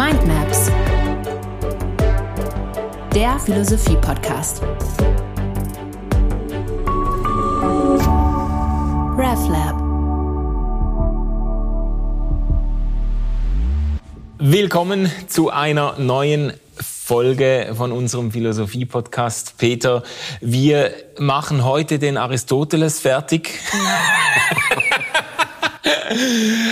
Mindmaps, der Philosophie-Podcast. RefLab. Willkommen zu einer neuen Folge von unserem Philosophie-Podcast. Peter, wir machen heute den Aristoteles fertig.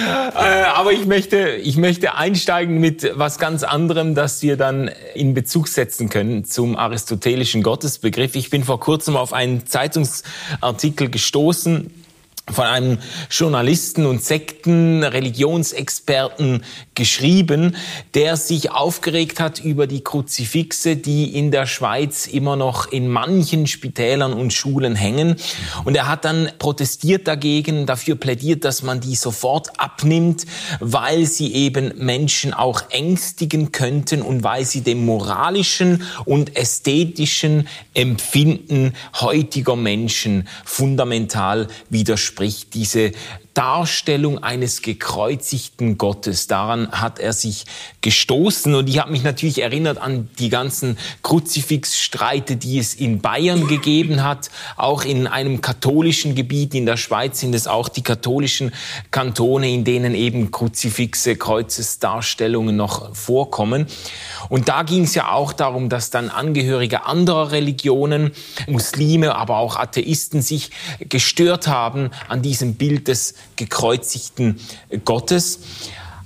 Äh, aber ich möchte, ich möchte einsteigen mit was ganz anderem, das wir dann in Bezug setzen können zum aristotelischen Gottesbegriff. Ich bin vor kurzem auf einen Zeitungsartikel gestoßen, von einem Journalisten und Sekten, Religionsexperten geschrieben, der sich aufgeregt hat über die Kruzifixe, die in der Schweiz immer noch in manchen Spitälern und Schulen hängen. Und er hat dann protestiert dagegen, dafür plädiert, dass man die sofort abnimmt, weil sie eben Menschen auch ängstigen könnten und weil sie dem moralischen und ästhetischen Empfinden heutiger Menschen fundamental widersprechen sprich diese Darstellung eines gekreuzigten Gottes. Daran hat er sich gestoßen und ich habe mich natürlich erinnert an die ganzen Kruzifixstreite, die es in Bayern gegeben hat, auch in einem katholischen Gebiet in der Schweiz sind es auch die katholischen Kantone, in denen eben Kruzifixe, Kreuzesdarstellungen noch vorkommen. Und da ging es ja auch darum, dass dann Angehörige anderer Religionen, Muslime, aber auch Atheisten sich gestört haben an diesem Bild des gekreuzigten Gottes.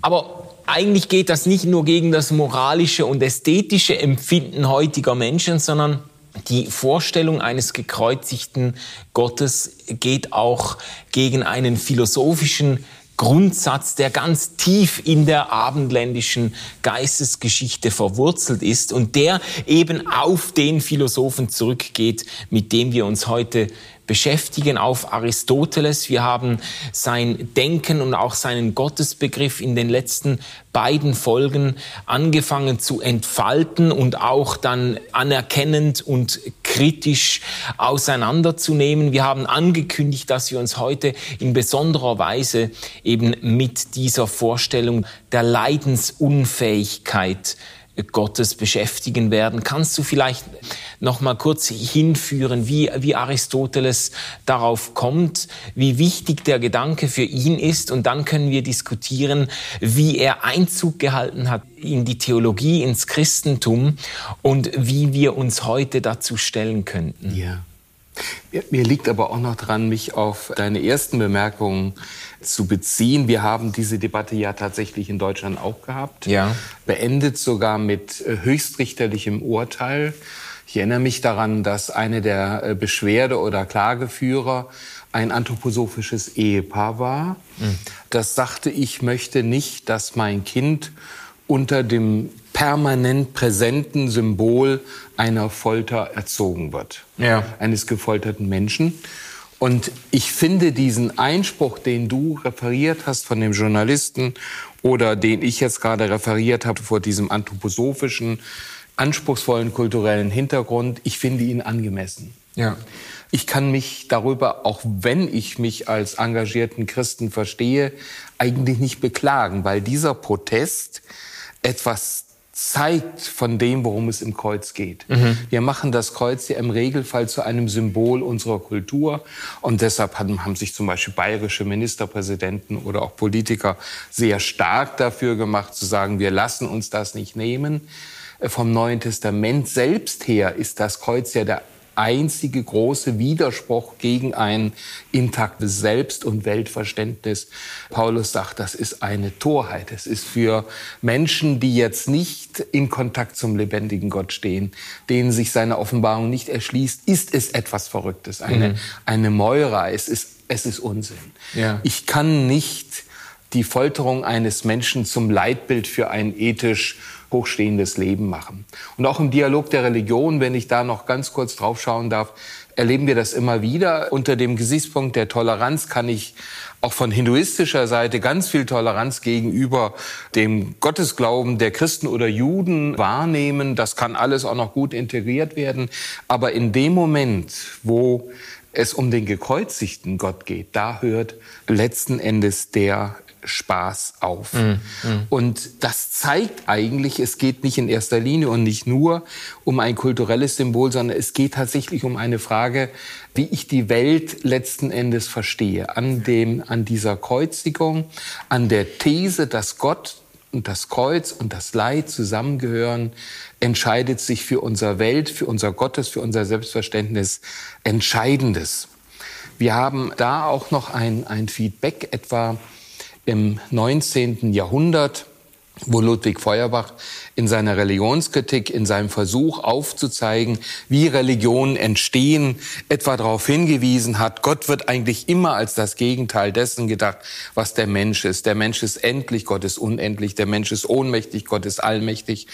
Aber eigentlich geht das nicht nur gegen das moralische und ästhetische Empfinden heutiger Menschen, sondern die Vorstellung eines gekreuzigten Gottes geht auch gegen einen philosophischen Grundsatz, der ganz tief in der abendländischen Geistesgeschichte verwurzelt ist und der eben auf den Philosophen zurückgeht, mit dem wir uns heute beschäftigen auf Aristoteles. Wir haben sein Denken und auch seinen Gottesbegriff in den letzten beiden Folgen angefangen zu entfalten und auch dann anerkennend und kritisch auseinanderzunehmen. Wir haben angekündigt, dass wir uns heute in besonderer Weise eben mit dieser Vorstellung der Leidensunfähigkeit Gottes beschäftigen werden. Kannst du vielleicht noch mal kurz hinführen, wie, wie Aristoteles darauf kommt, wie wichtig der Gedanke für ihn ist und dann können wir diskutieren, wie er Einzug gehalten hat in die Theologie, ins Christentum und wie wir uns heute dazu stellen könnten. Ja. Mir liegt aber auch noch dran, mich auf deine ersten Bemerkungen zu beziehen. Wir haben diese Debatte ja tatsächlich in Deutschland auch gehabt. Ja. Beendet sogar mit äh, höchstrichterlichem Urteil. Ich erinnere mich daran, dass eine der äh, Beschwerde- oder Klageführer ein anthroposophisches Ehepaar war. Mhm. Das sagte, ich möchte nicht, dass mein Kind unter dem permanent präsenten Symbol einer Folter erzogen wird. Ja. Eines gefolterten Menschen. Und ich finde diesen Einspruch, den du referiert hast von dem Journalisten oder den ich jetzt gerade referiert habe vor diesem anthroposophischen, anspruchsvollen kulturellen Hintergrund, ich finde ihn angemessen. Ja. Ich kann mich darüber, auch wenn ich mich als engagierten Christen verstehe, eigentlich nicht beklagen, weil dieser Protest etwas zeigt von dem, worum es im Kreuz geht. Mhm. Wir machen das Kreuz ja im Regelfall zu einem Symbol unserer Kultur und deshalb haben, haben sich zum Beispiel bayerische Ministerpräsidenten oder auch Politiker sehr stark dafür gemacht, zu sagen, wir lassen uns das nicht nehmen. Äh, vom Neuen Testament selbst her ist das Kreuz ja der einzige große Widerspruch gegen ein intaktes Selbst- und Weltverständnis. Paulus sagt, das ist eine Torheit. Es ist für Menschen, die jetzt nicht in Kontakt zum lebendigen Gott stehen, denen sich seine Offenbarung nicht erschließt, ist es etwas Verrücktes, eine, mhm. eine Mäura. Es ist, es ist Unsinn. Ja. Ich kann nicht die Folterung eines Menschen zum Leitbild für ein ethisch hochstehendes Leben machen. Und auch im Dialog der Religion, wenn ich da noch ganz kurz drauf schauen darf, erleben wir das immer wieder. Unter dem Gesichtspunkt der Toleranz kann ich auch von hinduistischer Seite ganz viel Toleranz gegenüber dem Gottesglauben der Christen oder Juden wahrnehmen. Das kann alles auch noch gut integriert werden. Aber in dem Moment, wo es um den gekreuzigten Gott geht, da hört letzten Endes der Spaß auf. Mhm. Mhm. Und das zeigt eigentlich, es geht nicht in erster Linie und nicht nur um ein kulturelles Symbol, sondern es geht tatsächlich um eine Frage, wie ich die Welt letzten Endes verstehe. An, dem, an dieser Kreuzigung, an der These, dass Gott und das Kreuz und das Leid zusammengehören, entscheidet sich für unsere Welt, für unser Gottes, für unser Selbstverständnis Entscheidendes. Wir haben da auch noch ein, ein Feedback etwa im 19. Jahrhundert, wo Ludwig Feuerbach in seiner Religionskritik, in seinem Versuch aufzuzeigen, wie Religionen entstehen, etwa darauf hingewiesen hat, Gott wird eigentlich immer als das Gegenteil dessen gedacht, was der Mensch ist. Der Mensch ist endlich, Gott ist unendlich, der Mensch ist ohnmächtig, Gott ist allmächtig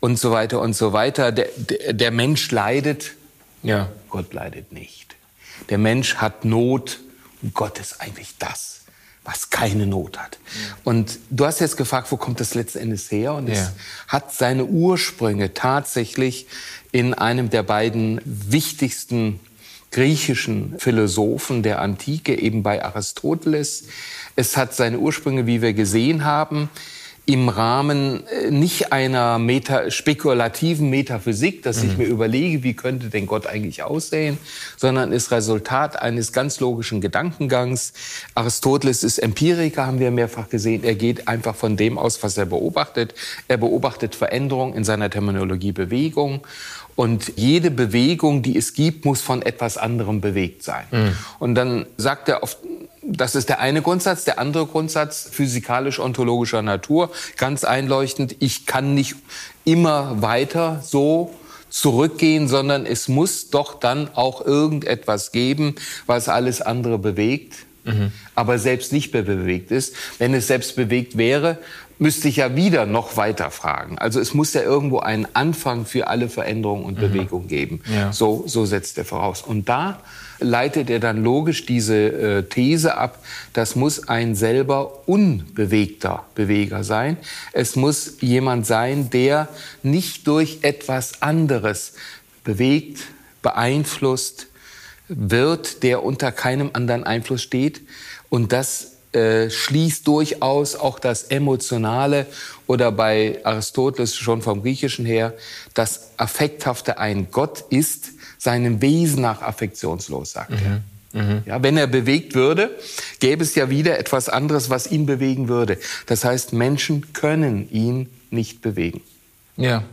und so weiter und so weiter. Der, der, Mensch leidet, ja. Gott leidet nicht. Der Mensch hat Not Gott ist eigentlich das was keine Not hat. Und du hast jetzt gefragt, wo kommt das letzten Endes her? Und es hat seine Ursprünge tatsächlich in einem der beiden wichtigsten griechischen Philosophen der Antike, eben bei Aristoteles. Es hat seine Ursprünge, wie wir gesehen haben, im Rahmen äh, nicht einer Meta spekulativen Metaphysik, dass ich mhm. mir überlege, wie könnte denn Gott eigentlich aussehen, sondern ist Resultat eines ganz logischen Gedankengangs. Aristoteles ist Empiriker, haben wir mehrfach gesehen. Er geht einfach von dem aus, was er beobachtet. Er beobachtet Veränderungen in seiner Terminologie Bewegung. Und jede Bewegung, die es gibt, muss von etwas anderem bewegt sein. Mhm. Und dann sagt er oft, das ist der eine Grundsatz. Der andere Grundsatz, physikalisch-ontologischer Natur, ganz einleuchtend. Ich kann nicht immer weiter so zurückgehen, sondern es muss doch dann auch irgendetwas geben, was alles andere bewegt, mhm. aber selbst nicht mehr bewegt ist. Wenn es selbst bewegt wäre, müsste ich ja wieder noch weiter fragen. Also es muss ja irgendwo einen Anfang für alle Veränderungen und mhm. Bewegung geben. Ja. So, so setzt er voraus. Und da leitet er dann logisch diese äh, These ab, das muss ein selber unbewegter Beweger sein. Es muss jemand sein, der nicht durch etwas anderes bewegt, beeinflusst wird, der unter keinem anderen Einfluss steht. Und das äh, schließt durchaus auch das Emotionale oder bei Aristoteles schon vom Griechischen her das Affekthafte ein. Gott ist seinem Wesen nach affektionslos, sagt mhm. er. Mhm. Ja, wenn er bewegt würde, gäbe es ja wieder etwas anderes, was ihn bewegen würde. Das heißt, Menschen können ihn nicht bewegen. Ja.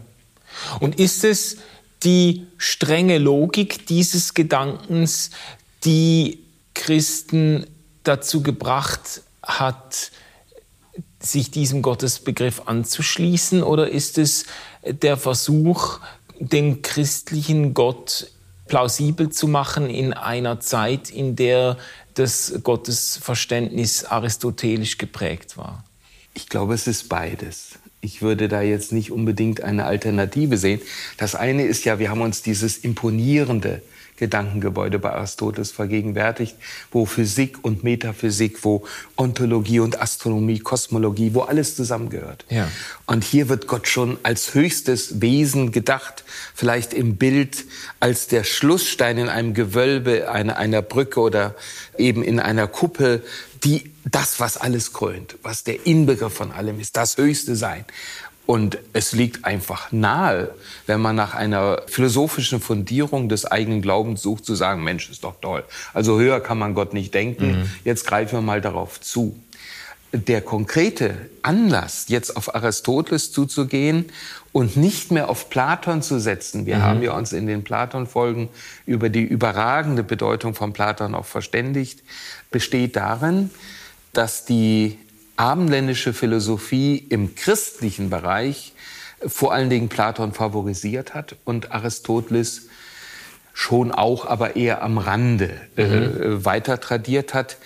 Und ist es die strenge Logik dieses Gedankens, die Christen dazu gebracht hat, sich diesem Gottesbegriff anzuschließen? Oder ist es der Versuch, den christlichen Gott plausibel zu machen in einer Zeit, in der das Gottesverständnis aristotelisch geprägt war? Ich glaube, es ist beides. Ich würde da jetzt nicht unbedingt eine Alternative sehen. Das eine ist ja, wir haben uns dieses imponierende Gedankengebäude bei Aristoteles vergegenwärtigt, wo Physik und Metaphysik, wo Ontologie und Astronomie, Kosmologie, wo alles zusammengehört. Ja. Und hier wird Gott schon als höchstes Wesen gedacht, vielleicht im Bild als der Schlussstein in einem Gewölbe einer, einer Brücke oder eben in einer Kuppel, die das, was alles krönt, was der Inbegriff von allem ist, das höchste Sein. Und es liegt einfach nahe, wenn man nach einer philosophischen Fundierung des eigenen Glaubens sucht, zu sagen, Mensch, ist doch toll. Also höher kann man Gott nicht denken. Mhm. Jetzt greifen wir mal darauf zu. Der konkrete Anlass, jetzt auf Aristoteles zuzugehen und nicht mehr auf Platon zu setzen. Wir mhm. haben ja uns in den Platon-Folgen über die überragende Bedeutung von Platon auch verständigt, besteht darin, dass die abendländische Philosophie im christlichen Bereich vor allen Dingen Platon favorisiert hat und Aristoteles schon auch, aber eher am Rande äh, mhm. weiter tradiert hat.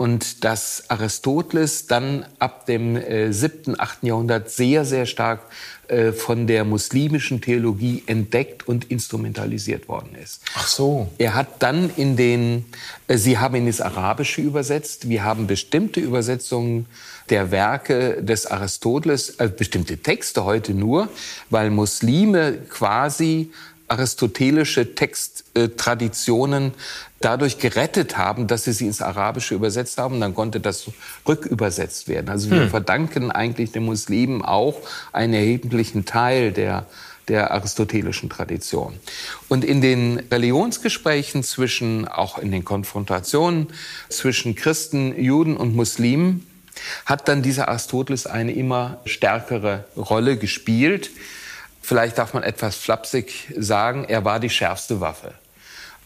Und dass Aristoteles dann ab dem äh, 7., 8. Jahrhundert sehr, sehr stark äh, von der muslimischen Theologie entdeckt und instrumentalisiert worden ist. Ach so. Er hat dann in den, äh, Sie haben ihn ins Arabische übersetzt, wir haben bestimmte Übersetzungen der Werke des Aristoteles, äh, bestimmte Texte heute nur, weil Muslime quasi aristotelische Texttraditionen dadurch gerettet haben, dass sie sie ins Arabische übersetzt haben. Dann konnte das rückübersetzt werden. Also wir hm. verdanken eigentlich den Muslimen auch einen erheblichen Teil der der aristotelischen Tradition. Und in den Religionsgesprächen zwischen, auch in den Konfrontationen zwischen Christen, Juden und Muslimen, hat dann dieser Aristoteles eine immer stärkere Rolle gespielt. Vielleicht darf man etwas flapsig sagen, er war die schärfste Waffe.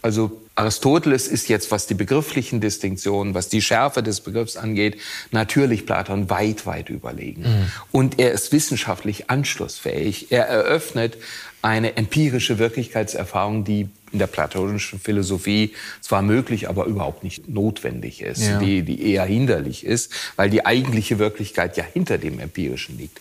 Also Aristoteles ist jetzt, was die begrifflichen Distinktionen, was die Schärfe des Begriffs angeht, natürlich Platon weit, weit überlegen. Mhm. Und er ist wissenschaftlich anschlussfähig. Er eröffnet eine empirische Wirklichkeitserfahrung, die in der platonischen Philosophie zwar möglich, aber überhaupt nicht notwendig ist, ja. die, die eher hinderlich ist, weil die eigentliche Wirklichkeit ja hinter dem Empirischen liegt.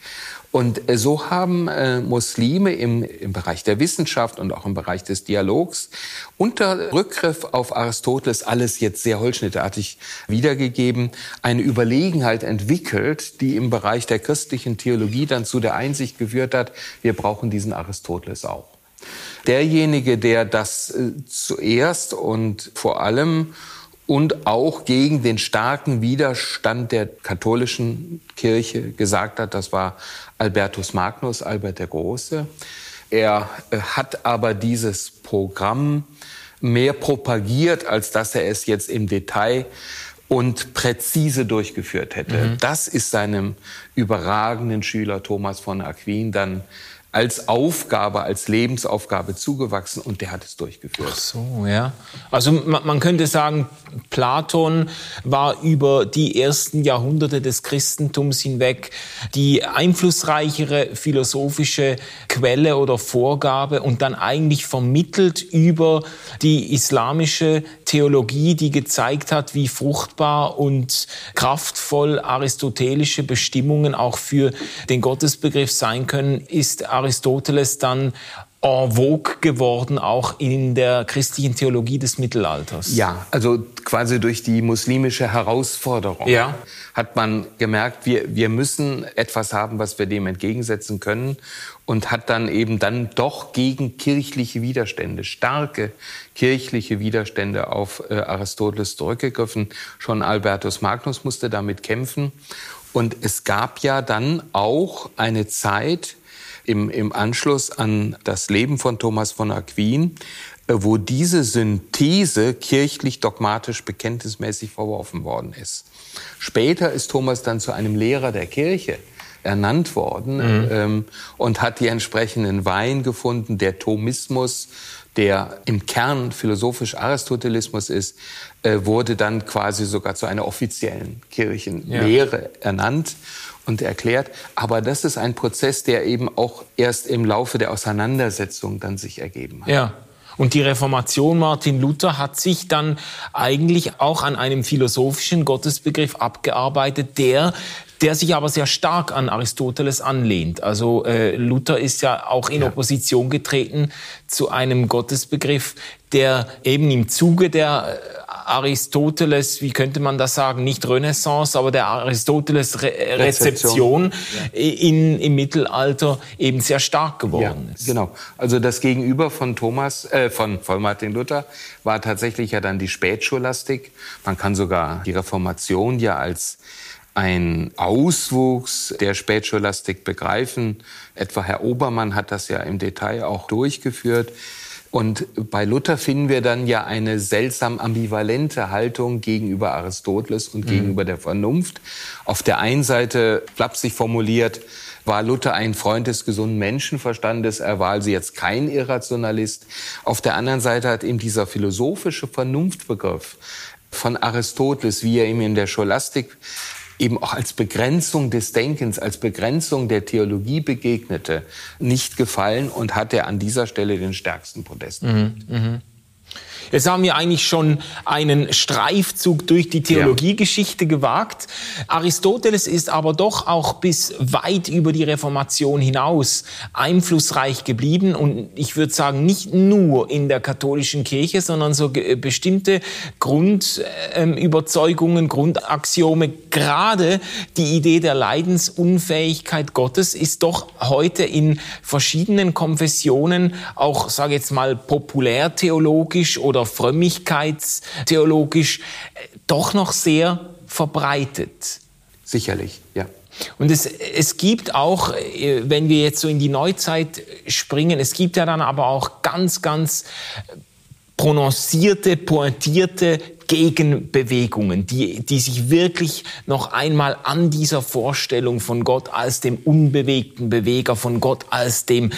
Und äh, so haben äh, Muslime im, im Bereich der Wissenschaft und auch im Bereich des Dialogs unter Rückgriff auf Aristoteles alles jetzt sehr holzschnittartig wiedergegeben, eine Überlegenheit entwickelt, die im Bereich der christlichen Theologie dann zu der Einsicht geführt hat, wir brauchen diesen Aristoteles auch. Derjenige, der das äh, zuerst und vor allem und auch gegen den starken Widerstand der katholischen Kirche gesagt hat. Das war Albertus Magnus, Albert der Große. Er äh, hat aber dieses Programm mehr propagiert, als dass er es jetzt im Detail und präzise durchgeführt hätte. Mhm. Das ist seinem überragenden Schüler Thomas von Aquin dann als Aufgabe, als Lebensaufgabe zugewachsen und der hat es durchgeführt. Ach so, ja. Also man, könnte sagen, Platon war über die ersten Jahrhunderte des Christentums hinweg die einflussreichere philosophische Quelle oder Vorgabe und dann eigentlich vermittelt über die islamische Theologie, die gezeigt hat, wie fruchtbar und kraftvoll aristotelische Bestimmungen auch für den Gottesbegriff sein können, ist Aristoteles dann en vogue geworden, auch in der christlichen Theologie des Mittelalters. Ja, also quasi durch die muslimische Herausforderung ja. hat man gemerkt, wir, wir müssen etwas haben, was wir dem entgegensetzen können und hat dann eben dann doch gegen kirchliche Widerstände, starke kirchliche Widerstände auf äh, Aristoteles zurückgegriffen. Schon Albertus Magnus musste damit kämpfen. Und es gab ja dann auch eine Zeit, im, im Anschluss an das Leben von Thomas von Aquin, äh, wo diese Synthese kirchlich dogmatisch bekenntnismäßig verworfen worden ist. Später ist Thomas dann zu einem Lehrer der Kirche ernannt worden mhm. ähm, und hat die entsprechenden Weihen gefunden. Der Thomismus, der im Kern philosophisch Aristotelismus ist, äh, wurde dann quasi sogar zu einer offiziellen Kirchenlehre ja. ernannt und erklärt. Aber das ist ein Prozess, der eben auch erst im Laufe der Auseinandersetzung dann sich ergeben hat. Ja. Und die Reformation Martin Luther hat sich dann eigentlich auch an einem philosophischen Gottesbegriff abgearbeitet, der der sich aber sehr stark an Aristoteles anlehnt. Also äh, Luther ist ja auch in ja. Opposition getreten zu einem Gottesbegriff, der eben im Zuge der äh, Aristoteles, wie könnte man das sagen, nicht Renaissance, aber der Aristoteles-Rezeption in, im Mittelalter eben sehr stark geworden ja, ist. Genau. Also das Gegenüber von Thomas, äh, von, von Martin Luther war tatsächlich ja dann die Spätscholastik. Man kann sogar die Reformation ja als ein Auswuchs der Spätscholastik begreifen. Etwa Herr Obermann hat das ja im Detail auch durchgeführt. Und bei Luther finden wir dann ja eine seltsam ambivalente Haltung gegenüber Aristoteles und mhm. gegenüber der Vernunft. Auf der einen Seite, flapsig formuliert, war Luther ein Freund des gesunden Menschenverstandes, er war also jetzt kein Irrationalist. Auf der anderen Seite hat ihm dieser philosophische Vernunftbegriff von Aristoteles, wie er ihm in der Scholastik eben auch als Begrenzung des Denkens, als Begrenzung der Theologie begegnete, nicht gefallen und hatte an dieser Stelle den stärksten Podest. Mhm, mh. Jetzt haben wir eigentlich schon einen Streifzug durch die Theologiegeschichte ja. gewagt. Aristoteles ist aber doch auch bis weit über die Reformation hinaus einflussreich geblieben und ich würde sagen, nicht nur in der katholischen Kirche, sondern so bestimmte Grundüberzeugungen, Grundaxiome, gerade die Idee der Leidensunfähigkeit Gottes ist doch heute in verschiedenen Konfessionen auch, sage jetzt mal, populärtheologisch oder oder frömmigkeitstheologisch äh, doch noch sehr verbreitet. Sicherlich, ja. Und es, es gibt auch, äh, wenn wir jetzt so in die Neuzeit springen, es gibt ja dann aber auch ganz, ganz prononcierte, pointierte Gegenbewegungen, die, die sich wirklich noch einmal an dieser Vorstellung von Gott als dem unbewegten Beweger, von Gott als dem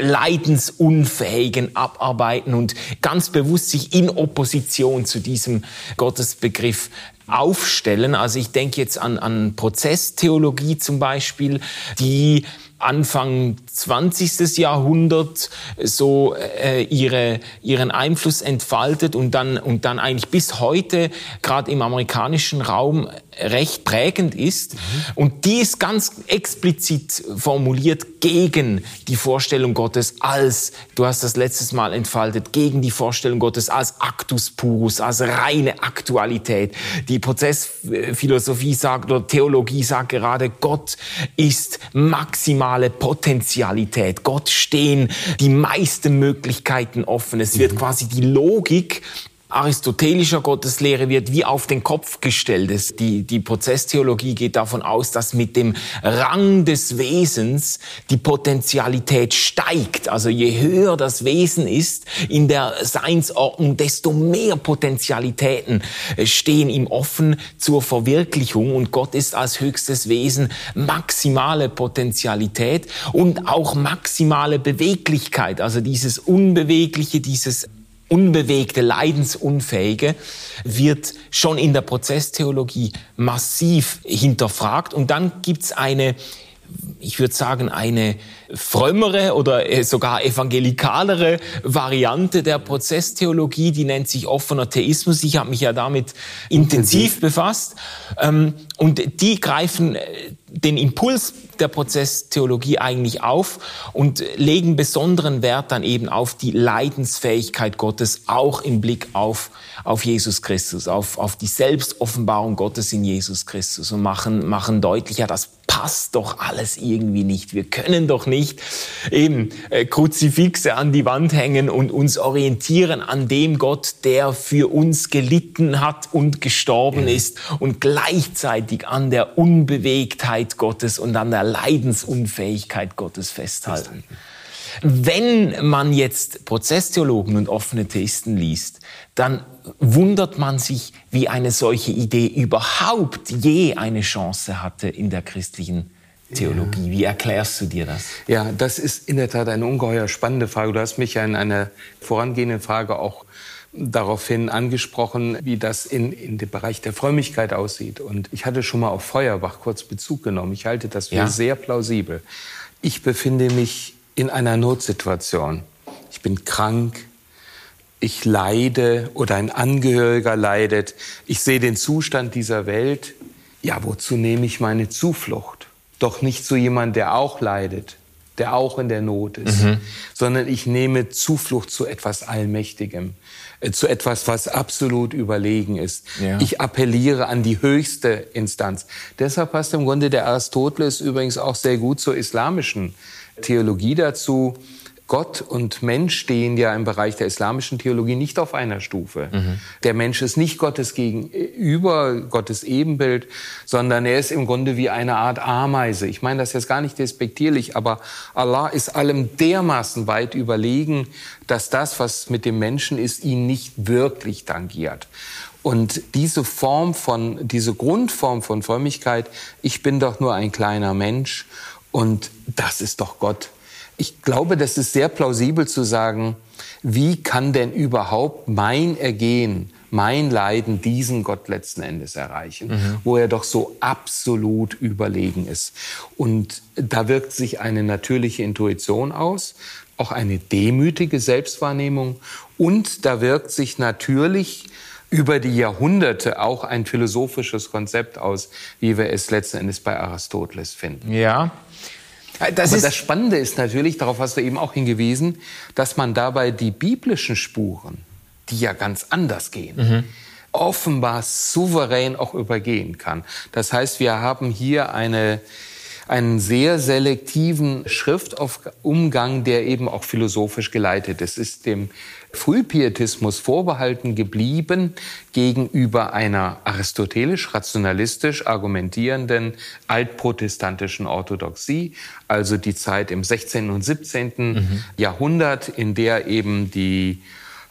Leidensunfähigen abarbeiten und ganz bewusst sich in Opposition zu diesem Gottesbegriff aufstellen. Also ich denke jetzt an, an Prozesstheologie zum Beispiel, die Anfang 20. Jahrhundert so äh, ihre, ihren Einfluss entfaltet und dann, und dann eigentlich bis heute gerade im amerikanischen Raum recht prägend ist. Mhm. Und die ist ganz explizit formuliert gegen die Vorstellung Gottes als, du hast das letztes Mal entfaltet, gegen die Vorstellung Gottes als Actus purus, als reine Aktualität. Die Prozessphilosophie sagt oder Theologie sagt gerade, Gott ist maximale Potentialität. Gott stehen die meisten Möglichkeiten offen. Es wird mhm. quasi die Logik aristotelischer Gotteslehre wird wie auf den Kopf gestellt. Die, die Prozesstheologie geht davon aus, dass mit dem Rang des Wesens die Potentialität steigt. Also je höher das Wesen ist in der Seinsordnung, desto mehr Potentialitäten äh, stehen ihm offen zur Verwirklichung. Und Gott ist als höchstes Wesen maximale Potentialität und auch maximale Beweglichkeit. Also dieses Unbewegliche, dieses unbewegte, leidensunfähige, wird schon in der Prozesstheologie massiv hinterfragt. Und dann gibt's eine ich würde sagen, eine frömmere oder äh, sogar evangelikalere Variante der Prozesstheologie, die nennt sich offener Theismus. Ich habe mich ja damit intensiv befasst. Ähm, und die greifen äh, den Impuls der Prozesstheologie eigentlich auf und legen besonderen Wert dann eben auf die Leidensfähigkeit Gottes, auch im Blick auf, auf Jesus Christus, auf, auf die Selbstoffenbarung Gottes in Jesus Christus und machen, machen deutlich, ja, das passt doch alles irgendwie nicht. Wir können doch nicht eben äh, Kruzifixe an die Wand hängen und uns orientieren an dem Gott, der für uns gelitten hat und gestorben ja. ist und gleichzeitig an der Unbewegtheit Gottes und an der Leidensunfähigkeit Gottes festhalten. Wenn man jetzt Prozesstheologen und offene Theisten liest, dann wundert man sich, wie eine solche Idee überhaupt je eine Chance hatte in der christlichen Theologie. Wie erklärst du dir das? Ja, das ist in der Tat eine ungeheuer spannende Frage. Du hast mich ja in einer vorangehenden Frage auch daraufhin angesprochen, wie das in, in dem Bereich der Frömmigkeit aussieht. Und ich hatte schon mal auf Feuerbach kurz Bezug genommen. Ich halte das für ja. sehr plausibel. Ich befinde mich in einer Notsituation. Ich bin krank, ich leide oder ein Angehöriger leidet. Ich sehe den Zustand dieser Welt. Ja, wozu nehme ich meine Zuflucht? Doch nicht zu jemandem, der auch leidet, der auch in der Not ist, mhm. sondern ich nehme Zuflucht zu etwas Allmächtigem, zu etwas, was absolut überlegen ist. Ja. Ich appelliere an die höchste Instanz. Deshalb passt im Grunde der Aristoteles übrigens auch sehr gut zur islamischen Theologie dazu. Gott und Mensch stehen ja im Bereich der islamischen Theologie nicht auf einer Stufe. Mhm. Der Mensch ist nicht Gottes Gegenüber, Gottes Ebenbild, sondern er ist im Grunde wie eine Art Ameise. Ich meine das jetzt gar nicht despektierlich, aber Allah ist allem dermaßen weit überlegen, dass das, was mit dem Menschen ist, ihn nicht wirklich tangiert. Und diese Form von, diese Grundform von Frömmigkeit, ich bin doch nur ein kleiner Mensch und das ist doch Gott. Ich glaube, das ist sehr plausibel zu sagen, wie kann denn überhaupt mein Ergehen, mein Leiden diesen Gott letzten Endes erreichen, mhm. wo er doch so absolut überlegen ist. Und da wirkt sich eine natürliche Intuition aus, auch eine demütige Selbstwahrnehmung und da wirkt sich natürlich über die Jahrhunderte auch ein philosophisches Konzept aus, wie wir es letzten Endes bei Aristoteles finden. Ja. Das Aber das Spannende ist natürlich, darauf hast du eben auch hingewiesen, dass man dabei die biblischen Spuren, die ja ganz anders gehen, mhm. offenbar souverän auch übergehen kann. Das heißt, wir haben hier eine einen sehr selektiven Schriftumgang, der eben auch philosophisch geleitet ist. Es ist dem Frühpietismus vorbehalten geblieben gegenüber einer aristotelisch-rationalistisch argumentierenden altprotestantischen Orthodoxie, also die Zeit im 16. und 17. Mhm. Jahrhundert, in der eben die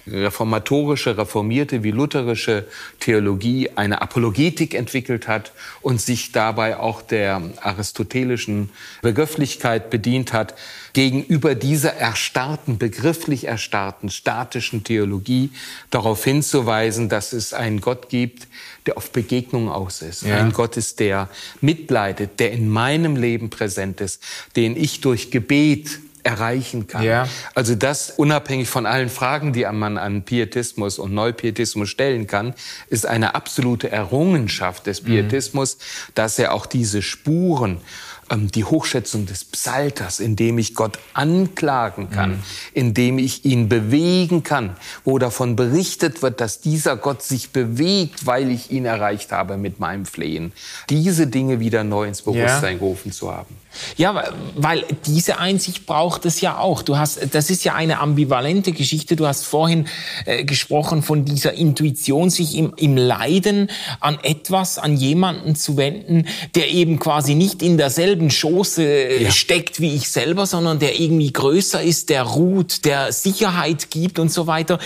reformatorische, reformierte wie lutherische Theologie eine Apologetik entwickelt hat und sich dabei auch der aristotelischen Begrifflichkeit bedient hat, gegenüber dieser erstarrten, begrifflich erstarrten, statischen Theologie darauf hinzuweisen, dass es einen Gott gibt, der auf Begegnung aus ist. Ja. Ein Gott ist, der mitleidet, der in meinem Leben präsent ist, den ich durch Gebet erreichen kann. Ja. Also das, unabhängig von allen Fragen, die man an Pietismus und Neupietismus stellen kann, ist eine absolute Errungenschaft des mhm. Pietismus, mhm. dass er auch diese Spuren ähm, die Hochschätzung des Psalters, indem ich Gott anklagen kann, mhm. indem ich ihn bewegen kann, wo davon berichtet wird, dass dieser Gott sich bewegt, weil ich ihn erreicht habe mit meinem Flehen. Diese Dinge wieder neu ins Bewusstsein ja. gerufen zu haben. Ja, weil diese Einsicht braucht es ja auch. Du hast, das ist ja eine ambivalente Geschichte. Du hast vorhin äh, gesprochen von dieser Intuition, sich im, im Leiden an etwas, an jemanden zu wenden, der eben quasi nicht in derselben Schoße äh, ja. steckt wie ich selber, sondern der irgendwie größer ist, der ruht, der Sicherheit gibt und so weiter.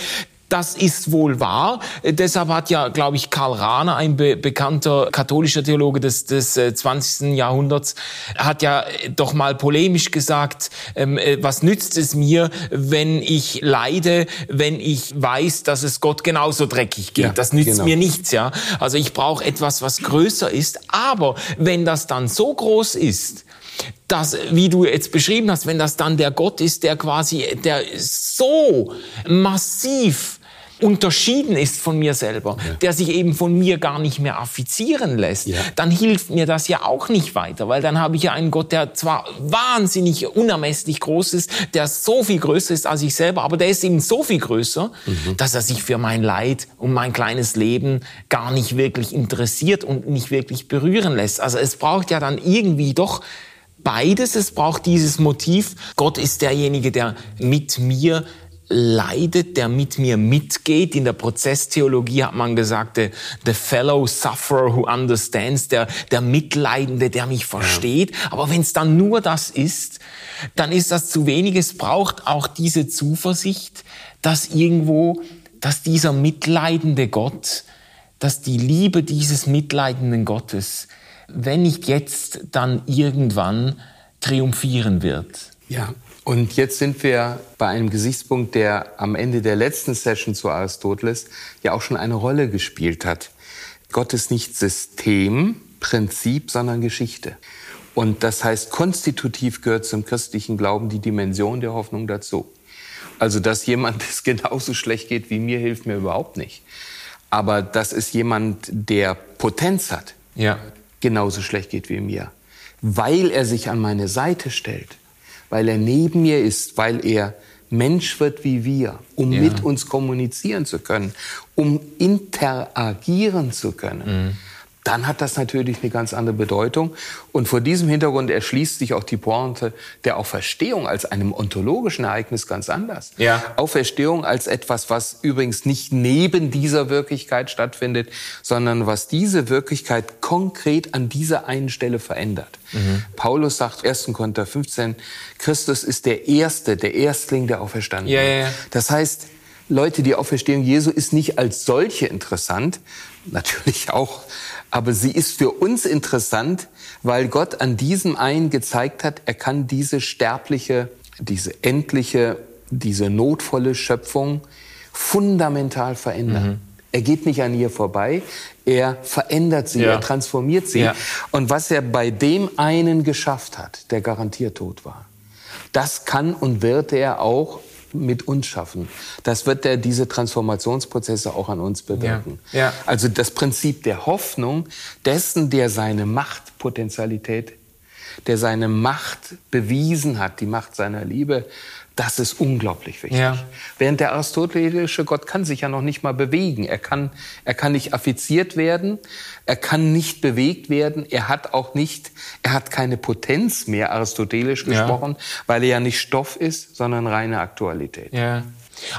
Das ist wohl wahr. Äh, deshalb hat ja, glaube ich, Karl Rahner, ein be bekannter katholischer Theologe des, des äh, 20. Jahrhunderts, hat ja äh, doch mal polemisch gesagt, ähm, äh, was nützt es mir, wenn ich leide, wenn ich weiß, dass es Gott genauso dreckig geht. Ja, das nützt genau. mir nichts, ja. Also ich brauche etwas, was größer ist. Aber wenn das dann so groß ist, dass, wie du jetzt beschrieben hast, wenn das dann der Gott ist, der quasi, der so massiv unterschieden ist von mir selber, ja. der sich eben von mir gar nicht mehr affizieren lässt, ja. dann hilft mir das ja auch nicht weiter, weil dann habe ich ja einen Gott, der zwar wahnsinnig unermesslich groß ist, der so viel größer ist als ich selber, aber der ist eben so viel größer, mhm. dass er sich für mein Leid und mein kleines Leben gar nicht wirklich interessiert und nicht wirklich berühren lässt. Also es braucht ja dann irgendwie doch beides. Es braucht dieses Motiv. Gott ist derjenige, der mit mir leidet, der mit mir mitgeht. In der Prozesstheologie hat man gesagt, the, the fellow sufferer who understands, der, der Mitleidende, der mich versteht. Ja. Aber wenn es dann nur das ist, dann ist das zu wenig. Es braucht auch diese Zuversicht, dass irgendwo, dass dieser mitleidende Gott, dass die Liebe dieses mitleidenden Gottes, wenn nicht jetzt, dann irgendwann triumphieren wird. Ja, und jetzt sind wir bei einem Gesichtspunkt, der am Ende der letzten Session zu Aristoteles ja auch schon eine Rolle gespielt hat. Gott ist nicht System, Prinzip, sondern Geschichte. Und das heißt, konstitutiv gehört zum christlichen Glauben die Dimension der Hoffnung dazu. Also, dass jemand es genauso schlecht geht wie mir, hilft mir überhaupt nicht. Aber dass es jemand, der Potenz hat, ja. genauso schlecht geht wie mir, weil er sich an meine Seite stellt, weil er neben mir ist, weil er Mensch wird wie wir, um ja. mit uns kommunizieren zu können, um interagieren zu können. Mhm dann hat das natürlich eine ganz andere Bedeutung. Und vor diesem Hintergrund erschließt sich auch die Pointe der Auferstehung als einem ontologischen Ereignis ganz anders. Ja. Auferstehung als etwas, was übrigens nicht neben dieser Wirklichkeit stattfindet, sondern was diese Wirklichkeit konkret an dieser einen Stelle verändert. Mhm. Paulus sagt 1. Korinther 15, Christus ist der Erste, der Erstling der Auferstandenen. Ja, ja, ja. Das heißt, Leute, die Auferstehung Jesu ist nicht als solche interessant, natürlich auch, aber sie ist für uns interessant, weil Gott an diesem einen gezeigt hat, er kann diese sterbliche, diese endliche, diese notvolle Schöpfung fundamental verändern. Mhm. Er geht nicht an ihr vorbei, er verändert sie, ja. er transformiert sie. Ja. Und was er bei dem einen geschafft hat, der garantiert tot war, Das kann und wird er auch mit uns schaffen. Das wird er diese Transformationsprozesse auch an uns bewirken. Ja. Ja. Also das Prinzip der Hoffnung, dessen, der seine Machtpotenzialität, der seine Macht bewiesen hat, die Macht seiner Liebe, das ist unglaublich wichtig. Ja. Während der aristotelische Gott kann sich ja noch nicht mal bewegen. Er kann, er kann nicht affiziert werden. Er kann nicht bewegt werden. Er hat auch nicht, er hat keine Potenz mehr, aristotelisch gesprochen, ja. weil er ja nicht Stoff ist, sondern reine Aktualität. Ja.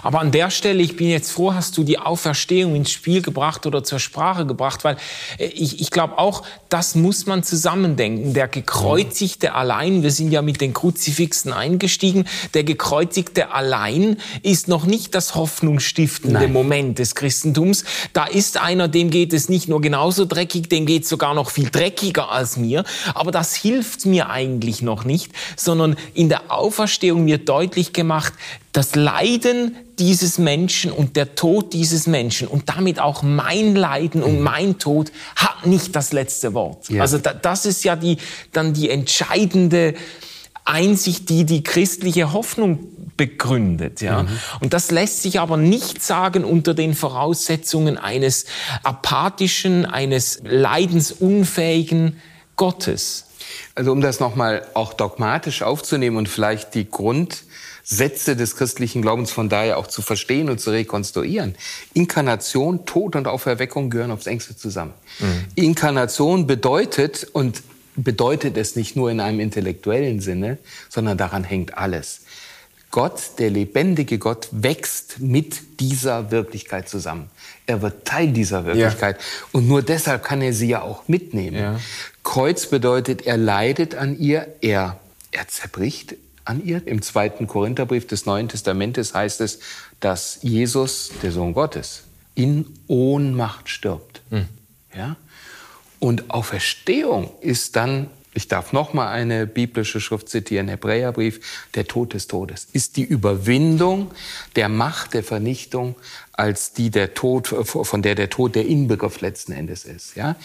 Aber an der Stelle, ich bin jetzt froh, hast du die Auferstehung ins Spiel gebracht oder zur Sprache gebracht, weil äh, ich, ich glaube auch, das muss man zusammendenken. Der Gekreuzigte allein, wir sind ja mit den Kruzifixen eingestiegen, der Gekreuzigte allein ist noch nicht das hoffnungsstiftende Nein. Moment des Christentums. Da ist einer, dem geht es nicht nur genauso dreckig, dem geht es sogar noch viel dreckiger als mir. Aber das hilft mir eigentlich noch nicht, sondern in der Auferstehung wird deutlich gemacht, das Leiden dieses Menschen und der Tod dieses Menschen und damit auch mein Leiden und mhm. mein Tod hat nicht das letzte Wort. Ja. Also da, das ist ja die, dann die entscheidende Einsicht, die die christliche Hoffnung begründet. Ja? Mhm. Und das lässt sich aber nicht sagen unter den Voraussetzungen eines apathischen, eines leidensunfähigen Gottes. Also um das nochmal auch dogmatisch aufzunehmen und vielleicht die Grund Sätze des christlichen Glaubens von daher auch zu verstehen und zu rekonstruieren. Inkarnation, Tod und Auferweckung gehören aufs engste zusammen. Mhm. Inkarnation bedeutet, und bedeutet es nicht nur in einem intellektuellen Sinne, sondern daran hängt alles. Gott, der lebendige Gott, wächst mit dieser Wirklichkeit zusammen. Er wird Teil dieser Wirklichkeit. Ja. Und nur deshalb kann er sie ja auch mitnehmen. Ja. Kreuz bedeutet, er leidet an ihr, er, er zerbricht, an ihr. Im zweiten Korintherbrief des Neuen Testamentes heißt es, dass Jesus, der Sohn Gottes, in Ohnmacht stirbt. Hm. Ja? Und Auferstehung ist dann, ich darf noch mal eine biblische Schrift zitieren, Hebräerbrief, der Tod des Todes, ist die Überwindung der Macht der Vernichtung als die der Tod, von der der Tod der Inbegriff letzten Endes ist. Ja?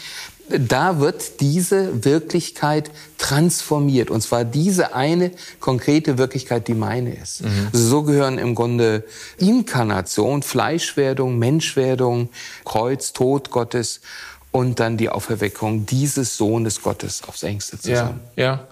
da wird diese Wirklichkeit transformiert. Und zwar diese eine konkrete Wirklichkeit, die meine ist. Mhm. so gehören im Grunde Inkarnation, Fleischwerdung, Menschwerdung, Kreuz, Tod Gottes und dann die Auferweckung dieses Sohnes Gottes aufs engste zusammen. Ja, ja.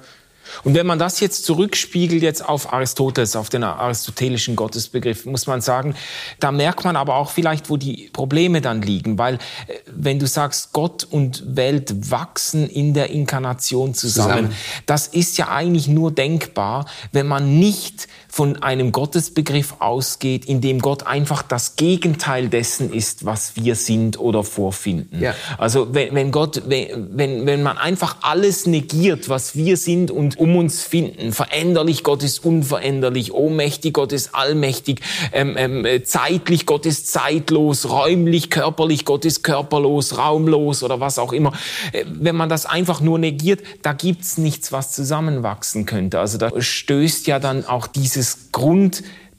Und wenn man das jetzt zurückspiegelt jetzt auf Aristoteles, auf den aristotelischen Gottesbegriff, muss man sagen, da merkt man aber auch vielleicht, wo die Probleme dann liegen, weil äh, wenn du sagst, Gott und Welt wachsen in der Inkarnation zusammen, zusammen. das ist ja eigentlich nur denkbar, wenn man nicht von einem Gottesbegriff ausgeht, in dem Gott einfach das Gegenteil dessen ist, was wir sind oder vorfinden. Ja. Also wenn, wenn Gott, wenn, wenn man einfach alles negiert, was wir sind und um uns finden, veränderlich, Gott ist unveränderlich, ohnmächtig, Gott ist allmächtig, ähm, ähm, zeitlich, Gott ist zeitlos, räumlich, körperlich, Gott ist körperlos, raumlos oder was auch immer. Äh, wenn man das einfach nur negiert, da gibt's nichts, was zusammenwachsen könnte. Also da stößt ja dann auch dieses dieses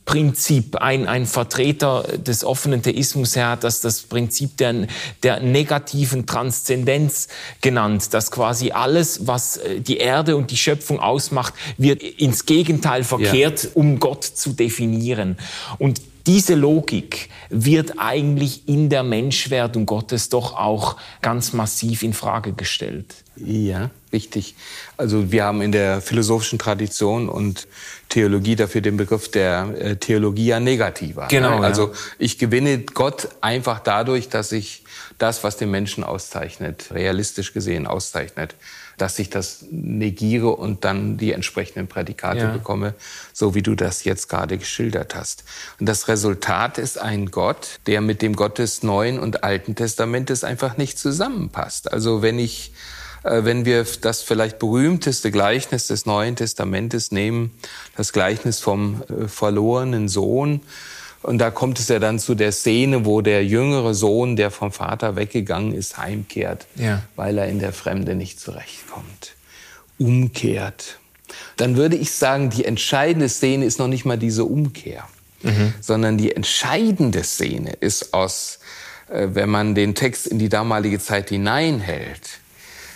Grundprinzip, ein, ein Vertreter des offenen Theismus her hat das das Prinzip der, der negativen Transzendenz genannt, dass quasi alles, was äh, die Erde und die Schöpfung ausmacht, wird ins Gegenteil verkehrt, ja. um Gott zu definieren. Und diese Logik wird eigentlich in der Menschwerdung Gottes doch auch ganz massiv in Frage gestellt. Ja, richtig. Also wir haben in der philosophischen Tradition und Theologie dafür den Begriff der äh, Theologia negativa. Genau. Ne? Also ich gewinne Gott einfach dadurch, dass ich das, was den Menschen auszeichnet, realistisch gesehen auszeichnet, dass ich das negiere und dann die entsprechenden Prädikate ja. bekomme, so wie du das jetzt gerade geschildert hast. Und das Resultat ist ein Gott, der mit dem Gott des Neuen und Alten Testamentes einfach nicht zusammenpasst. Also wenn ich äh, wenn wir das vielleicht berühmteste Gleichnis des Neuen Testamentes nehmen, das Gleichnis vom äh, verlorenen Sohn, und da kommt es ja dann zu der Szene, wo der jüngere Sohn, der vom Vater weggegangen ist, heimkehrt, ja. weil er in der Fremde nicht zurechtkommt. Umkehrt. Dann würde ich sagen, die entscheidende Szene ist noch nicht mal diese Umkehr, mhm. sondern die entscheidende Szene ist aus, äh, wenn man den Text in die damalige Zeit hineinhält,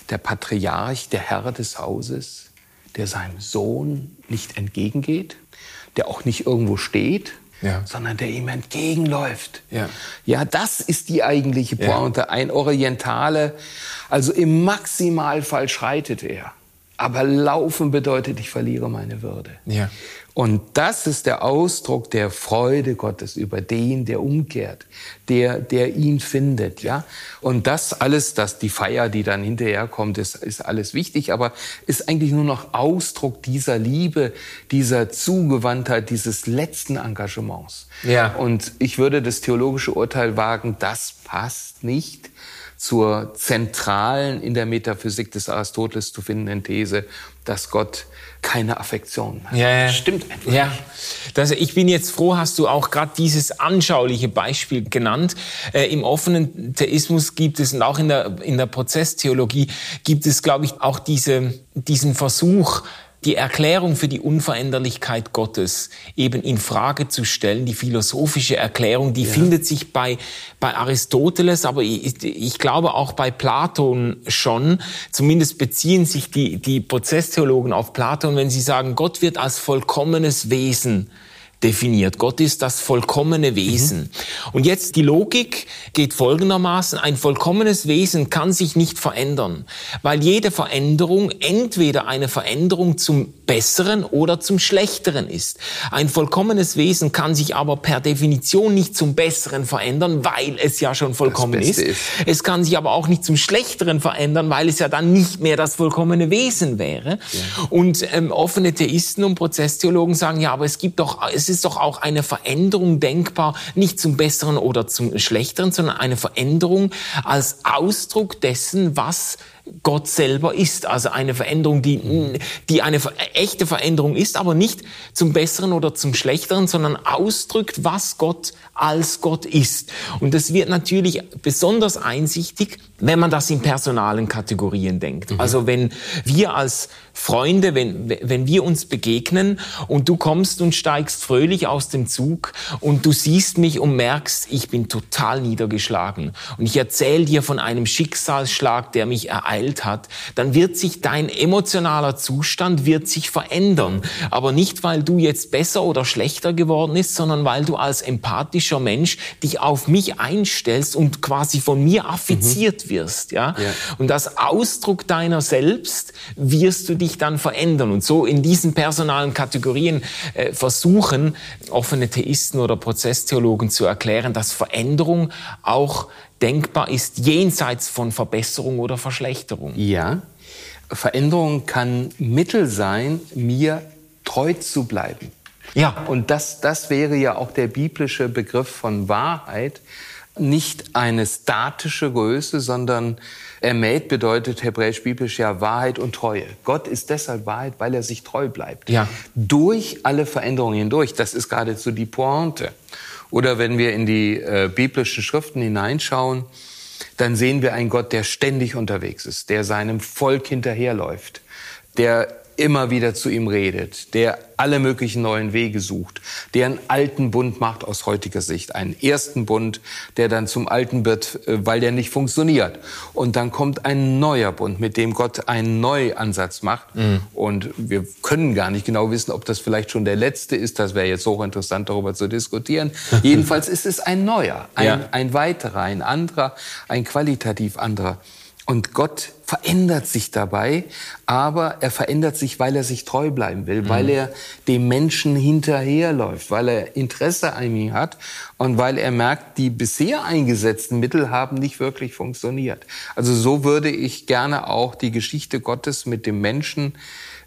der Patriarch, der Herr des Hauses, der seinem Sohn nicht entgegengeht, der auch nicht irgendwo steht, ja. sondern der ihm entgegenläuft. Ja. ja, das ist die eigentliche Pointe. Ja. Ein Orientale, also im Maximalfall schreitet er. Aber laufen bedeutet, ich verliere meine Würde. Ja. Und das ist der Ausdruck der Freude Gottes über den, der umkehrt, der, der ihn findet, ja. Und das alles, dass die Feier, die dann hinterher kommt, ist, ist alles wichtig, aber ist eigentlich nur noch Ausdruck dieser Liebe, dieser Zugewandtheit, dieses letzten Engagements. Ja. Und ich würde das theologische Urteil wagen, das passt nicht zur zentralen in der Metaphysik des Aristoteles zu findenden These, dass Gott keine Affektion hat. Ja, ja. Stimmt einfach ja. Das, ich bin jetzt froh, hast du auch gerade dieses anschauliche Beispiel genannt. Äh, Im offenen Theismus gibt es und auch in der, in der Prozesstheologie gibt es, glaube ich, auch diese, diesen Versuch, die Erklärung für die Unveränderlichkeit Gottes eben in Frage zu stellen, die philosophische Erklärung, die ja. findet sich bei, bei Aristoteles, aber ich, ich, glaube auch bei Platon schon. Zumindest beziehen sich die, die Prozesstheologen auf Platon, wenn sie sagen, Gott wird als vollkommenes Wesen definiert. Gott ist das vollkommene Wesen. Mhm. Und jetzt die Logik geht folgendermaßen, ein vollkommenes Wesen kann sich nicht verändern, weil jede Veränderung entweder eine Veränderung zum Besseren oder zum Schlechteren ist. Ein vollkommenes Wesen kann sich aber per Definition nicht zum Besseren verändern, weil es ja schon vollkommen ist. ist. Es kann sich aber auch nicht zum Schlechteren verändern, weil es ja dann nicht mehr das vollkommene Wesen wäre. Ja. Und ähm, offene Theisten und Prozesstheologen sagen, ja, aber es gibt doch, es ist doch auch eine Veränderung denkbar, nicht zum Besseren oder zum Schlechteren, sondern eine Veränderung als Ausdruck dessen, was Gott selber ist. Also eine Veränderung, die, die eine echte Veränderung ist, aber nicht zum Besseren oder zum Schlechteren, sondern ausdrückt, was Gott als Gott ist. Und das wird natürlich besonders einsichtig, wenn man das in personalen Kategorien denkt. Mhm. Also wenn wir als Freunde, wenn, wenn wir uns begegnen und du kommst und steigst fröhlich aus dem Zug und du siehst mich und merkst, ich bin total niedergeschlagen und ich erzähle dir von einem Schicksalsschlag, der mich ereilt hat, dann wird sich dein emotionaler Zustand wird sich verändern. Aber nicht, weil du jetzt besser oder schlechter geworden bist, sondern weil du als empathischer Mensch dich auf mich einstellst und quasi von mir affiziert mhm. wirst. Ja? ja? Und als Ausdruck deiner selbst wirst du dich dich dann verändern. Und so in diesen personalen Kategorien äh, versuchen offene Theisten oder Prozesstheologen zu erklären, dass Veränderung auch denkbar ist jenseits von Verbesserung oder Verschlechterung. Ja, Veränderung kann Mittel sein, mir treu zu bleiben. Ja. Und das, das wäre ja auch der biblische Begriff von Wahrheit. Nicht eine statische Größe, sondern Emet bedeutet hebräisch-biblisch ja Wahrheit und Treue. Gott ist deshalb Wahrheit, weil er sich treu bleibt. Ja. Durch alle Veränderungen hindurch. Das ist geradezu die Pointe. Oder wenn wir in die äh, biblischen Schriften hineinschauen, dann sehen wir einen Gott, der ständig unterwegs ist, der seinem Volk hinterherläuft, der immer wieder zu ihm redet, der alle möglichen neuen Wege sucht, der einen alten Bund macht aus heutiger Sicht, einen ersten Bund, der dann zum alten wird, äh, weil der nicht funktioniert. Und dann kommt ein neuer Bund, mit dem Gott einen Neuansatz macht. Mhm. Und wir können gar nicht genau wissen, ob das vielleicht schon der letzte ist. Das wäre jetzt hochinteressant, darüber zu diskutieren. Jedenfalls ist es ein neuer, ein, ja. ein weiterer, ein anderer, ein qualitativ anderer. Und Gott verändert sich dabei, aber er verändert sich, weil er sich treu bleiben will, mhm. weil er dem Menschen hinterherläuft, weil er Interesse an ihm hat und weil er merkt, die bisher eingesetzten Mittel haben nicht wirklich funktioniert. Also so würde ich gerne auch die Geschichte Gottes mit dem Menschen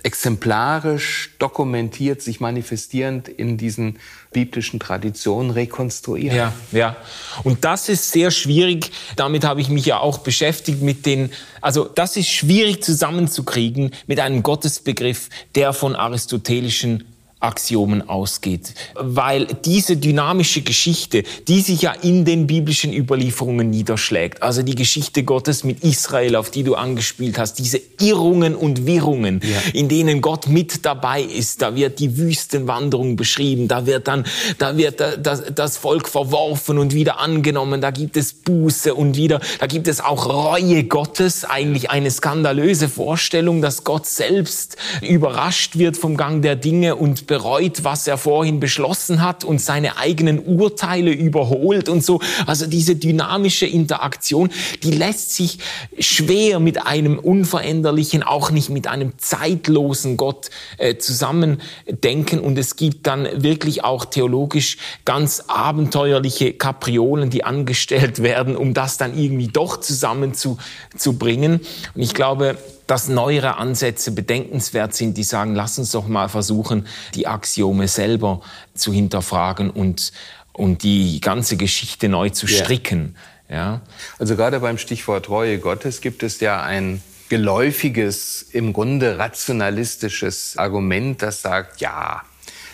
exemplarisch dokumentiert, sich manifestierend in diesen biblischen Traditionen rekonstruieren. Ja, ja. Und das ist sehr schwierig. Damit habe ich mich ja auch beschäftigt mit den, also das ist schwierig zusammenzukriegen mit einem Gottesbegriff, der von aristotelischen Axiomen ausgeht. Weil diese dynamische Geschichte, die sich ja in den biblischen Überlieferungen niederschlägt, also die Geschichte Gottes mit Israel, auf die du angespielt hast, diese Irrungen und Wirrungen, ja. in denen Gott mit dabei ist, da wird die Wüstenwanderung beschrieben, da wird dann, da wird das, das Volk verworfen und wieder angenommen, da gibt es Buße und wieder, da gibt es auch Reue Gottes, eigentlich eine skandalöse Vorstellung, dass Gott selbst überrascht wird vom Gang der Dinge und bereut, was er vorhin beschlossen hat und seine eigenen Urteile überholt und so. Also diese dynamische Interaktion, die lässt sich schwer mit einem unveränderlichen, auch nicht mit einem zeitlosen Gott äh, zusammendenken. Und es gibt dann wirklich auch theologisch ganz abenteuerliche Kapriolen, die angestellt werden, um das dann irgendwie doch zusammenzubringen. Und ich glaube, dass neuere Ansätze bedenkenswert sind, die sagen, lass uns doch mal versuchen, die Axiome selber zu hinterfragen und, und die ganze Geschichte neu zu stricken. Ja. ja. Also gerade beim Stichwort Treue Gottes gibt es ja ein geläufiges, im Grunde rationalistisches Argument, das sagt, ja,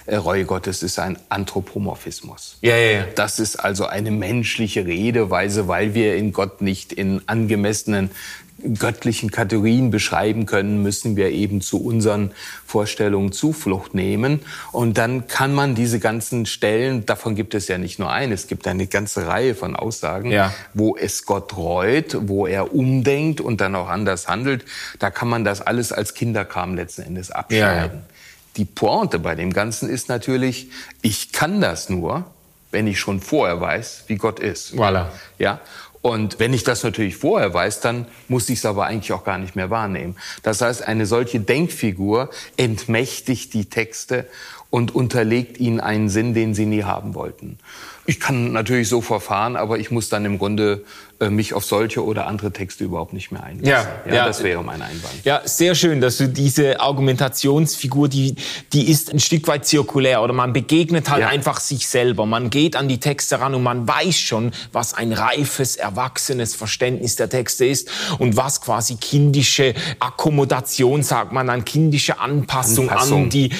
äh, Reue Gottes ist ein Anthropomorphismus. Ja, ja, ja. Das ist also eine menschliche Redeweise, weil wir in Gott nicht in angemessenen göttlichen Kategorien beschreiben können, müssen wir eben zu unseren Vorstellungen Zuflucht nehmen. Und dann kann man diese ganzen Stellen, davon gibt es ja nicht nur eine, es gibt eine ganze Reihe von Aussagen, ja. wo es Gott reut, wo er umdenkt und dann auch anders handelt. Da kann man das alles als Kinderkram letzten Endes abschneiden. Ja, Die Pointe bei dem Ganzen ist natürlich, ich kann das nur, wenn ich schon vorher weiß, wie Gott ist. Voilà. Ja. Und wenn ich das natürlich vorher weiß, dann muss ich es aber eigentlich auch gar nicht mehr wahrnehmen. Das heißt, eine solche Denkfigur entmächtigt die Texte und unterlegt ihnen einen Sinn, den sie nie haben wollten. Ich kann natürlich so verfahren, aber ich muss dann im Grunde mich auf solche oder andere Texte überhaupt nicht mehr einlassen. Ja, ja, ja, das wäre mein Einwand. Ja, sehr schön, dass du diese Argumentationsfigur, die, die ist ein Stück weit zirkulär oder man begegnet halt ja. einfach sich selber. Man geht an die Texte ran und man weiß schon, was ein reifes, erwachsenes Verständnis der Texte ist und was quasi kindische Akkommodation, sagt man, an kindische Anpassung, Anpassung. an die,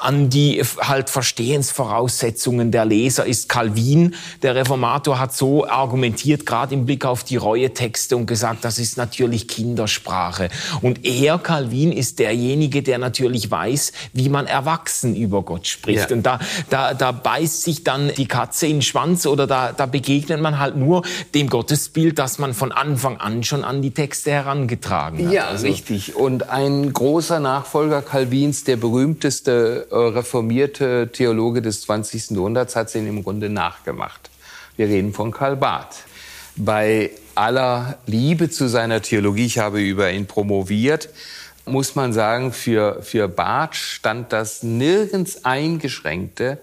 an die halt Verstehensvoraussetzungen der Leser ist. Calvin, der Reformator, hat so argumentiert, gerade im Blick auf die Reue-Texte und gesagt, das ist natürlich Kindersprache. Und er, Calvin, ist derjenige, der natürlich weiß, wie man erwachsen über Gott spricht. Ja. Und da, da, da beißt sich dann die Katze in den Schwanz oder da, da begegnet man halt nur dem Gottesbild, das man von Anfang an schon an die Texte herangetragen hat. Ja, also, richtig. Und ein großer Nachfolger Calvins, der berühmteste äh, reformierte Theologe des 20. Jahrhunderts, hat es ihm im Grunde nachgemacht. Wir reden von Karl Barth bei aller Liebe zu seiner Theologie, ich habe über ihn promoviert, muss man sagen, für, für Barth stand das nirgends eingeschränkte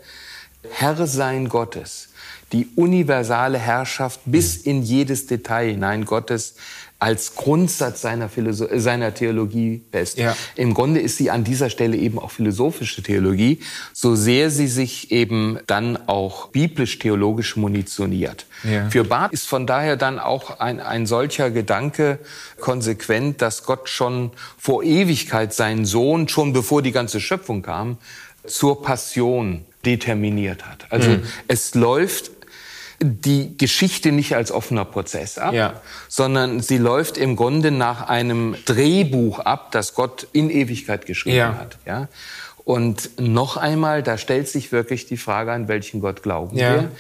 Herrsein Gottes, die universale Herrschaft bis in jedes Detail hinein Gottes als Grundsatz seiner, Philosoph seiner Theologie fest. Ja. Im Grunde ist sie an dieser Stelle eben auch philosophische Theologie, so sehr sie sich eben dann auch biblisch-theologisch munitioniert. Ja. Für Barth ist von daher dann auch ein, ein solcher Gedanke konsequent, dass Gott schon vor Ewigkeit seinen Sohn, schon bevor die ganze Schöpfung kam, zur Passion determiniert hat. Also mhm. es läuft die Geschichte nicht als offener Prozess ab, ja. sondern sie läuft im Grunde nach einem Drehbuch ab, das Gott in Ewigkeit geschrieben ja. hat. Ja? Und noch einmal, da stellt sich wirklich die Frage, an welchen Gott glauben wir.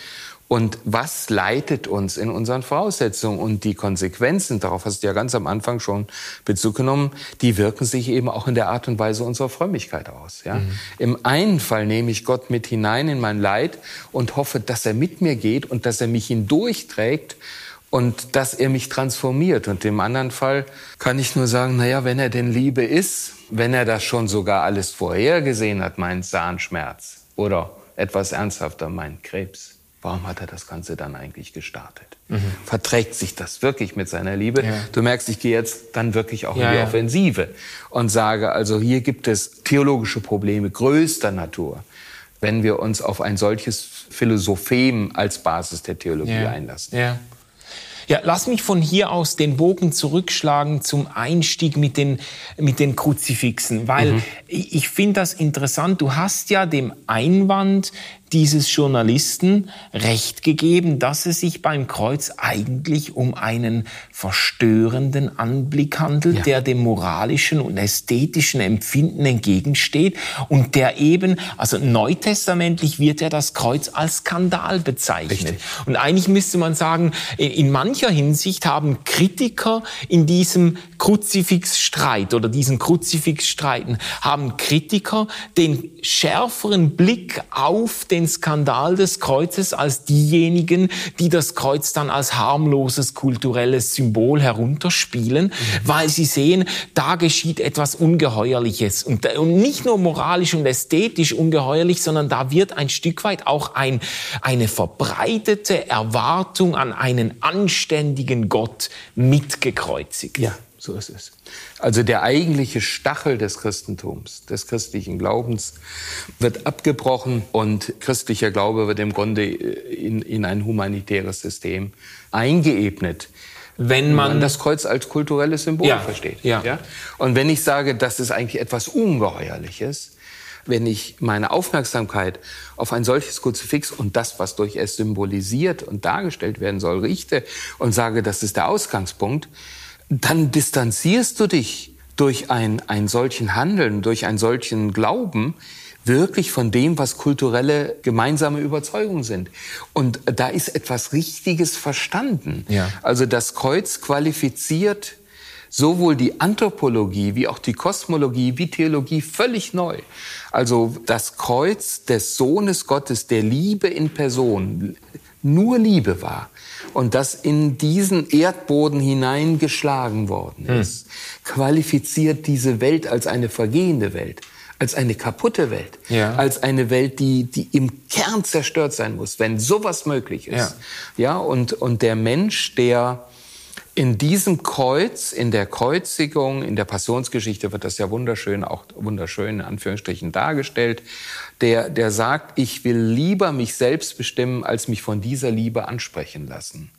Und was leitet uns in unseren Voraussetzungen? Und die Konsequenzen, darauf hast du ja ganz am Anfang schon Bezug genommen, die wirken sich eben auch in der Art und Weise unserer Frömmigkeit aus. Ja? Mhm. Im einen Fall nehme ich Gott mit hinein in mein Leid und hoffe, dass er mit mir geht und dass er mich hindurchträgt und dass er mich transformiert. Und im anderen Fall kann ich nur sagen, naja, wenn er denn Liebe ist, wenn er das schon sogar alles vorhergesehen hat, meinen Zahnschmerz oder etwas ernsthafter, meinen Krebs, warum hat er das Ganze dann eigentlich gestartet? Mhm. Verträgt sich das wirklich mit seiner Liebe? Ja. Du merkst, ich gehe jetzt dann wirklich auch ja, in die Offensive und sage, also hier gibt es theologische Probleme größter Natur, wenn wir uns auf ein solches Philosophem als Basis der Theologie einlassen. Ja, lass mich von hier aus den Bogen zurückschlagen zum Einstieg mit den, mit den Kruzifixen, weil mhm. ich, ich finde das interessant. Du hast ja dem Einwand dieses Journalisten Recht gegeben, dass es sich beim Kreuz eigentlich um einen verstörenden Anblick handelt, ja. der dem moralischen und ästhetischen Empfinden entgegensteht und der eben, also neutestamentlich wird ja das Kreuz als Skandal bezeichnet. Richtig. Und eigentlich müsste man sagen, in mancher Hinsicht haben Kritiker in diesem Kruzifixstreit oder diesen Kruzifixstreiten haben Kritiker den schärferen Blick auf den Skandal des Kreuzes als diejenigen, die das Kreuz dann als harmloses kulturelles Symbol herunterspielen, mhm. weil sie sehen, da geschieht etwas Ungeheuerliches und, und nicht nur moralisch und ästhetisch ungeheuerlich, sondern da wird ein Stück weit auch ein, eine verbreitete Erwartung an einen anständigen Gott mitgekreuzigt. Ja. So ist es. Also der eigentliche Stachel des Christentums, des christlichen Glaubens, wird abgebrochen und christlicher Glaube wird im Grunde in, in ein humanitäres System eingeebnet wenn man das Kreuz als kulturelles Symbol ja, versteht. Ja. ja. Und wenn ich sage, das ist eigentlich etwas Ungeheuerliches, wenn ich meine Aufmerksamkeit auf ein solches Kruzifix und das, was durch es symbolisiert und dargestellt werden soll, richte und sage, das ist der Ausgangspunkt, dann distanzierst du dich durch ein, ein solchen Handeln, durch einen solchen Glauben wirklich von dem, was kulturelle gemeinsame Überzeugungen sind. Und da ist etwas Richtiges verstanden. Ja. Also das Kreuz qualifiziert sowohl die Anthropologie wie auch die Kosmologie wie Theologie völlig neu. Also das Kreuz des Sohnes Gottes, der Liebe in Person, nur Liebe war und das in diesen Erdboden hineingeschlagen worden hm. ist, hm. qualifiziert diese Welt als eine vergehende Welt, als eine kaputte Welt, ja. als eine Welt, die, die im Kern zerstört sein muss, wenn sowas möglich ist. Ja, ja und, und der Mensch, der in diesem Kreuz, in der Kreuzigung, in der Passionsgeschichte wird das ja wunderschön, auch wunderschön in Anführungsstrichen dargestellt, der, der sagt, ich will lieber mich selbst bestimmen, als mich von dieser Liebe ansprechen lassen.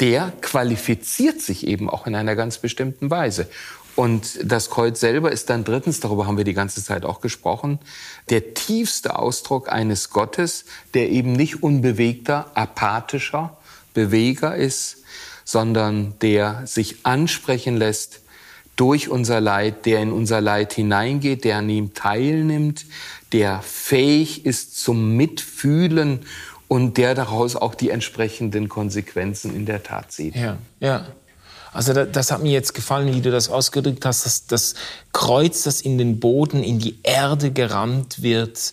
Der qualifiziert sich eben auch in einer ganz bestimmten Weise. Und das Kreuz selber ist dann drittens, darüber haben wir die ganze Zeit auch gesprochen, der tiefste Ausdruck eines Gottes, der eben nicht unbewegter, apathischer Beweger ist, sondern der sich ansprechen lässt durch unser Leid, der in unser Leid hineingeht, der an ihm teilnimmt, der fähig ist zum Mitfühlen und der daraus auch die entsprechenden Konsequenzen in der Tat sieht. Ja, ja. Also das, das hat mir jetzt gefallen, wie du das ausgedrückt hast, dass das Kreuz, das in den Boden, in die Erde gerammt wird,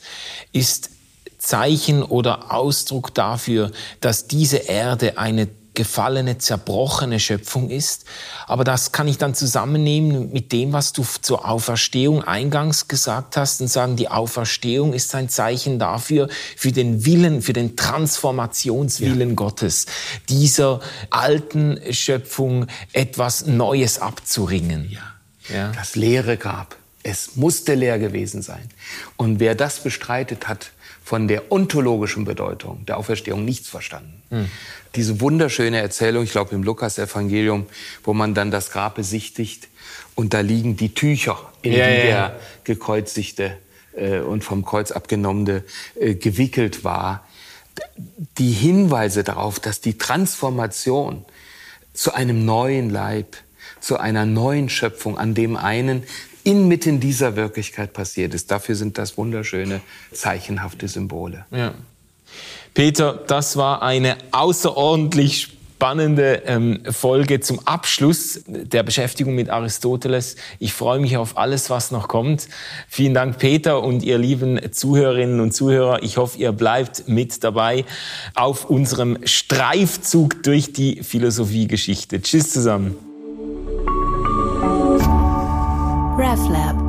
ist Zeichen oder Ausdruck dafür, dass diese Erde eine gefallene, zerbrochene Schöpfung ist. Aber das kann ich dann zusammennehmen mit dem, was du zur Auferstehung eingangs gesagt hast und sagen, die Auferstehung ist ein Zeichen dafür, für den Willen, für den Transformationswillen ja. Gottes, dieser alten Schöpfung etwas Neues abzuringen. Ja. ja. Das leere Grab. Es musste leer gewesen sein. Und wer das bestreitet hat, von der ontologischen Bedeutung der Auferstehung nichts verstanden. Hm. Diese wunderschöne Erzählung, ich glaube im Lukas-Evangelium, wo man dann das Grab besichtigt und da liegen die Tücher, in ja, die ja. der gekreuzigte äh, und vom Kreuz abgenommene äh, gewickelt war. Die Hinweise darauf, dass die Transformation zu einem neuen Leib, zu einer neuen Schöpfung, an dem einen inmitten dieser Wirklichkeit passiert ist. Dafür sind das wunderschöne, zeichenhafte Symbole. Ja. Peter, das war eine außerordentlich spannende ähm, Folge zum Abschluss der Beschäftigung mit Aristoteles. Ich freue mich auf alles, was noch kommt. Vielen Dank, Peter und ihr lieben Zuhörerinnen und Zuhörer. Ich hoffe, ihr bleibt mit dabei auf unserem Streifzug durch die Philosophiegeschichte. Tschüss zusammen. RefLab